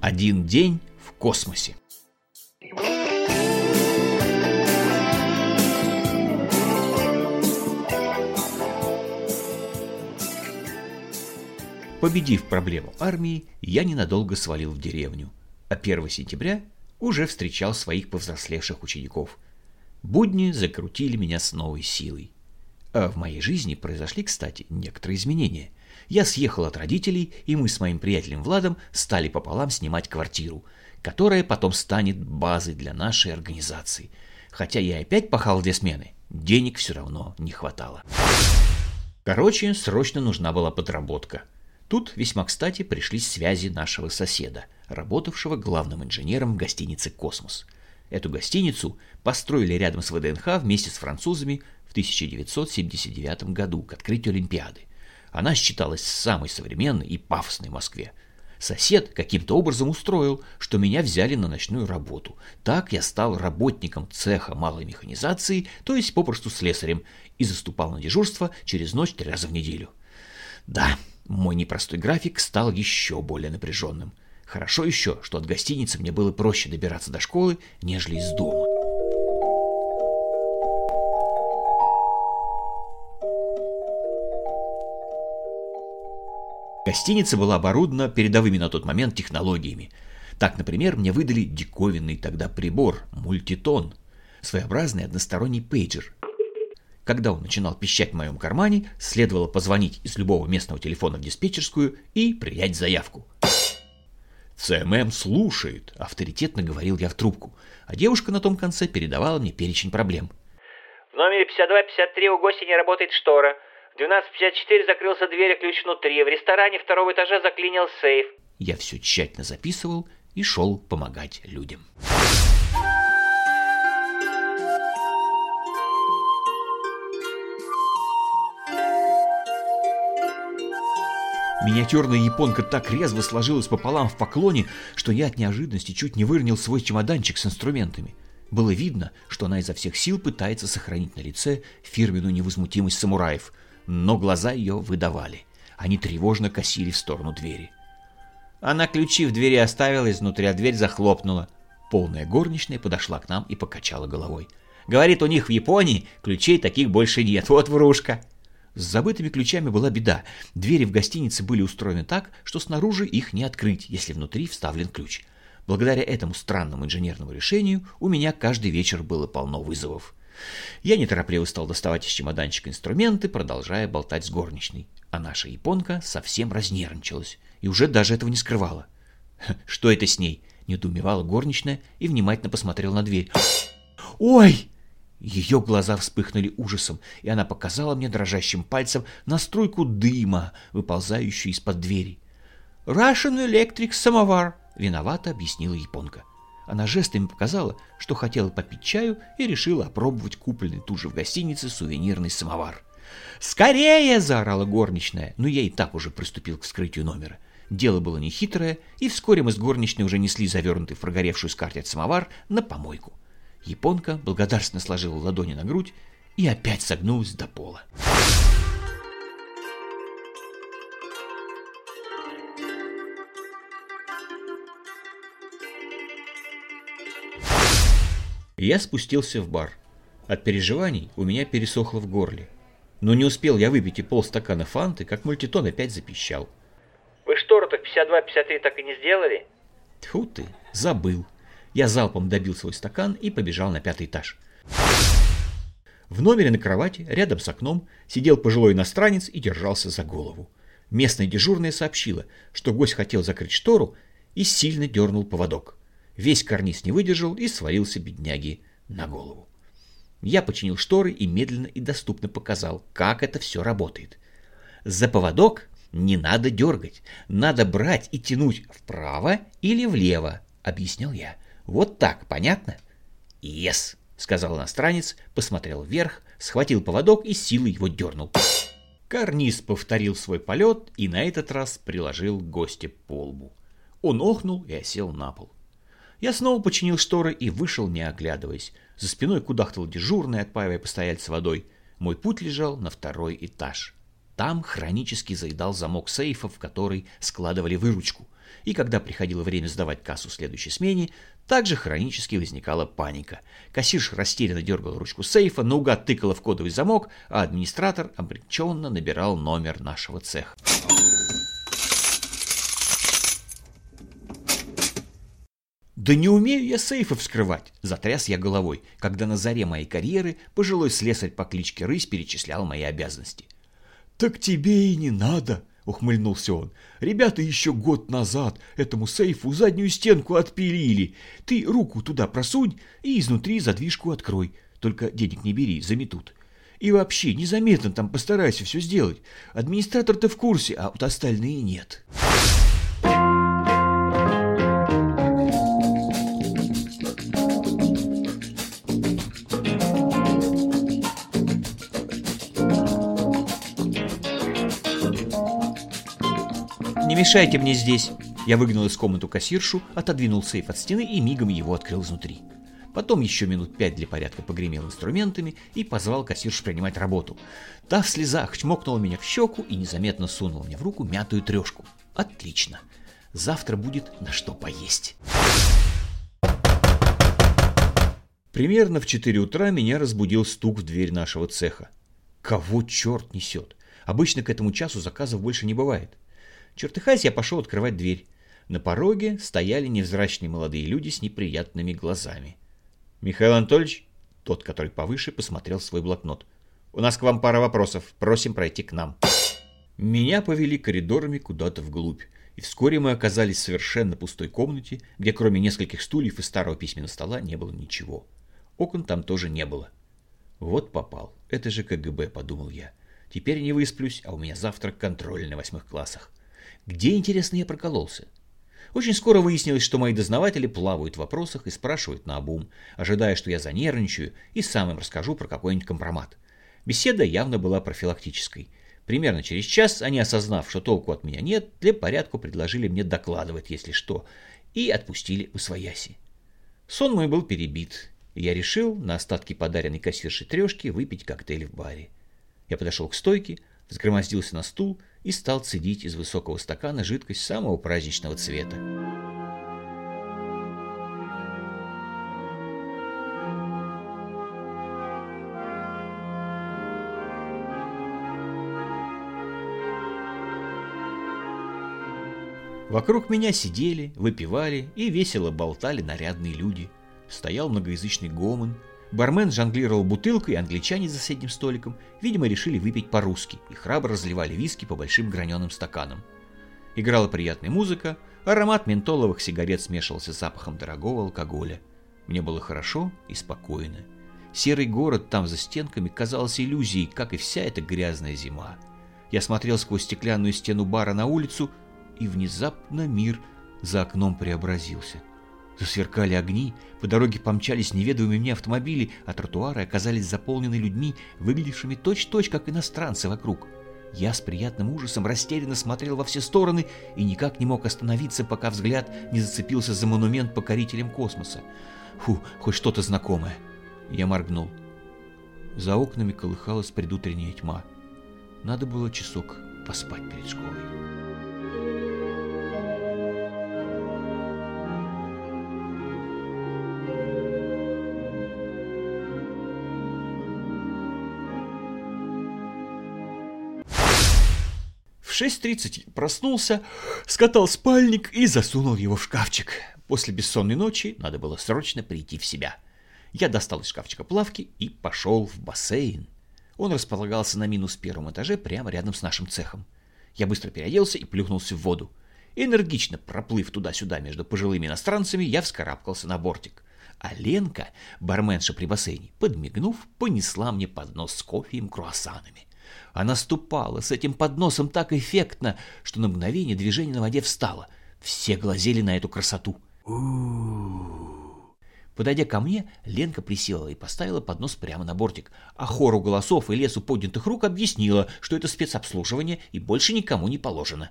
Один день в космосе. Победив проблему армии, я ненадолго свалил в деревню, а 1 сентября уже встречал своих повзрослевших учеников. Будни закрутили меня с новой силой. А в моей жизни произошли, кстати, некоторые изменения. Я съехал от родителей, и мы с моим приятелем Владом стали пополам снимать квартиру, которая потом станет базой для нашей организации. Хотя я опять пахал две смены, денег все равно не хватало. Короче, срочно нужна была подработка – Тут весьма кстати пришлись связи нашего соседа, работавшего главным инженером в гостинице «Космос». Эту гостиницу построили рядом с ВДНХ вместе с французами в 1979 году к открытию Олимпиады. Она считалась самой современной и пафосной в Москве. Сосед каким-то образом устроил, что меня взяли на ночную работу. Так я стал работником цеха малой механизации, то есть попросту слесарем, и заступал на дежурство через ночь три раза в неделю. Да, мой непростой график стал еще более напряженным. Хорошо еще, что от гостиницы мне было проще добираться до школы, нежели из дома. Гостиница была оборудована передовыми на тот момент технологиями. Так, например, мне выдали диковинный тогда прибор – мультитон, своеобразный односторонний пейджер, когда он начинал пищать в моем кармане, следовало позвонить из любого местного телефона в диспетчерскую и принять заявку. «ЦММ слушает», — авторитетно говорил я в трубку, а девушка на том конце передавала мне перечень проблем. «В номере 52-53 у гостя не работает штора. В 12.54 закрылся дверь, ключ внутри. В ресторане второго этажа заклинил сейф». Я все тщательно записывал и шел помогать людям. Миниатюрная японка так резво сложилась пополам в поклоне, что я от неожиданности чуть не выронил свой чемоданчик с инструментами. Было видно, что она изо всех сил пытается сохранить на лице фирменную невозмутимость самураев, но глаза ее выдавали. Они тревожно косили в сторону двери. Она ключи в двери оставила изнутри, а дверь захлопнула. Полная горничная подошла к нам и покачала головой. Говорит, у них в Японии ключей таких больше нет. Вот врушка. С забытыми ключами была беда. Двери в гостинице были устроены так, что снаружи их не открыть, если внутри вставлен ключ. Благодаря этому странному инженерному решению у меня каждый вечер было полно вызовов. Я неторопливо стал доставать из чемоданчика инструменты, продолжая болтать с горничной. А наша японка совсем разнервничалась и уже даже этого не скрывала. «Что это с ней?» — недоумевала горничная и внимательно посмотрела на дверь. «Ой!» Ее глаза вспыхнули ужасом, и она показала мне дрожащим пальцем на струйку дыма, выползающую из-под двери. «Russian Electric самовар», — виновато объяснила японка. Она жестами показала, что хотела попить чаю и решила опробовать купленный тут же в гостинице сувенирный самовар. «Скорее!» — заорала горничная, но я и так уже приступил к вскрытию номера. Дело было нехитрое, и вскоре мы с горничной уже несли завернутый в прогоревшую скатерть самовар на помойку. Японка благодарственно сложила ладони на грудь и опять согнулась до пола. Я спустился в бар. От переживаний у меня пересохло в горле. Но не успел я выпить и полстакана фанты, как мультитон опять запищал. «Вы штору-то 52-53 так и не сделали?» Тьфу ты, забыл. Я залпом добил свой стакан и побежал на пятый этаж. В номере на кровати, рядом с окном, сидел пожилой иностранец и держался за голову. Местная дежурная сообщила, что гость хотел закрыть штору и сильно дернул поводок. Весь карниз не выдержал и свалился бедняги на голову. Я починил шторы и медленно и доступно показал, как это все работает. За поводок не надо дергать, надо брать и тянуть вправо или влево, объяснял я. Вот так, понятно? Yes, сказал иностранец, посмотрел вверх, схватил поводок и силой его дернул. Карниз повторил свой полет и на этот раз приложил гостя по лбу. Он охнул и осел на пол. Я снова починил шторы и вышел, не оглядываясь. За спиной кудахтал дежурный, отпаивая постояльца водой. Мой путь лежал на второй этаж. Там хронически заедал замок сейфа, в который складывали выручку. И когда приходило время сдавать кассу следующей смене, также хронически возникала паника. Кассирша растерянно дергал ручку сейфа, наугад тыкала в кодовый замок, а администратор обреченно набирал номер нашего цеха. «Да не умею я сейфы вскрывать!» – затряс я головой, когда на заре моей карьеры пожилой слесарь по кличке Рысь перечислял мои обязанности. «Так тебе и не надо!» — ухмыльнулся он. «Ребята еще год назад этому сейфу заднюю стенку отпилили. Ты руку туда просунь и изнутри задвижку открой. Только денег не бери, заметут. И вообще, незаметно там постарайся все сделать. Администратор-то в курсе, а вот остальные нет». Мешайте мне здесь!» Я выгнал из комнаты кассиршу, отодвинул сейф от стены и мигом его открыл изнутри. Потом еще минут пять для порядка погремел инструментами и позвал кассиршу принимать работу. Та в слезах чмокнула меня в щеку и незаметно сунула мне в руку мятую трешку. Отлично. Завтра будет на что поесть. Примерно в 4 утра меня разбудил стук в дверь нашего цеха. Кого черт несет? Обычно к этому часу заказов больше не бывает. Чертыхаясь, я пошел открывать дверь. На пороге стояли невзрачные молодые люди с неприятными глазами. «Михаил Анатольевич?» Тот, который повыше, посмотрел свой блокнот. «У нас к вам пара вопросов. Просим пройти к нам». Меня повели коридорами куда-то вглубь, и вскоре мы оказались в совершенно пустой комнате, где кроме нескольких стульев и старого письменного стола не было ничего. Окон там тоже не было. Вот попал. Это же КГБ, подумал я. Теперь не высплюсь, а у меня завтра контроль на восьмых классах. Где, интересно, я прокололся? Очень скоро выяснилось, что мои дознаватели плавают в вопросах и спрашивают на обум, ожидая, что я занервничаю и сам им расскажу про какой-нибудь компромат. Беседа явно была профилактической. Примерно через час они, осознав, что толку от меня нет, для порядку предложили мне докладывать, если что, и отпустили в свояси. Сон мой был перебит, и я решил на остатки подаренной кассиршей трешки выпить коктейль в баре. Я подошел к стойке, взгромоздился на стул и стал цедить из высокого стакана жидкость самого праздничного цвета. Вокруг меня сидели, выпивали и весело болтали нарядные люди. Стоял многоязычный гомон, Бармен жонглировал бутылкой, англичане за соседним столиком, видимо, решили выпить по-русски и храбро разливали виски по большим граненым стаканам. Играла приятная музыка, аромат ментоловых сигарет смешивался с запахом дорогого алкоголя. Мне было хорошо и спокойно. Серый город там за стенками казался иллюзией, как и вся эта грязная зима. Я смотрел сквозь стеклянную стену бара на улицу, и внезапно мир за окном преобразился. Засверкали огни, по дороге помчались неведомые мне автомобили, а тротуары оказались заполнены людьми, выглядевшими точь-точь, как иностранцы вокруг. Я с приятным ужасом растерянно смотрел во все стороны и никак не мог остановиться, пока взгляд не зацепился за монумент покорителям космоса. Фу, хоть что-то знакомое. Я моргнул. За окнами колыхалась предутренняя тьма. Надо было часок поспать перед школой. В 6.30 проснулся, скатал спальник и засунул его в шкафчик. После бессонной ночи надо было срочно прийти в себя. Я достал из шкафчика плавки и пошел в бассейн. Он располагался на минус первом этаже прямо рядом с нашим цехом. Я быстро переоделся и плюхнулся в воду. Энергично проплыв туда-сюда между пожилыми иностранцами, я вскарабкался на бортик. А Ленка, барменша при бассейне, подмигнув, понесла мне поднос с кофе и круассанами. Она ступала с этим подносом так эффектно, что на мгновение движение на воде встало. Все глазели на эту красоту. Подойдя ко мне, Ленка присела и поставила поднос прямо на бортик, а хору голосов и лесу поднятых рук объяснила, что это спецобслуживание и больше никому не положено.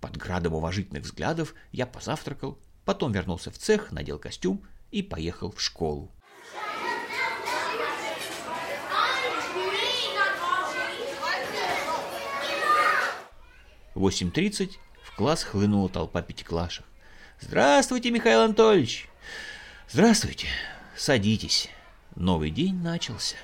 Под градом уважительных взглядов я позавтракал, потом вернулся в цех, надел костюм и поехал в школу. В 8.30 в класс хлынула толпа пятиклашек. «Здравствуйте, Михаил Анатольевич!» «Здравствуйте! Садитесь!» Новый день начался.